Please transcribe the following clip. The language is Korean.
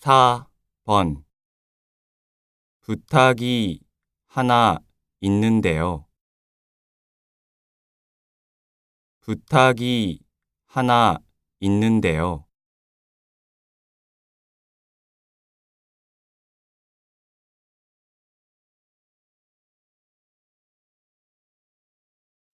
4번 부탁이 하나 있는데요. 부탁이 하나 있는데요.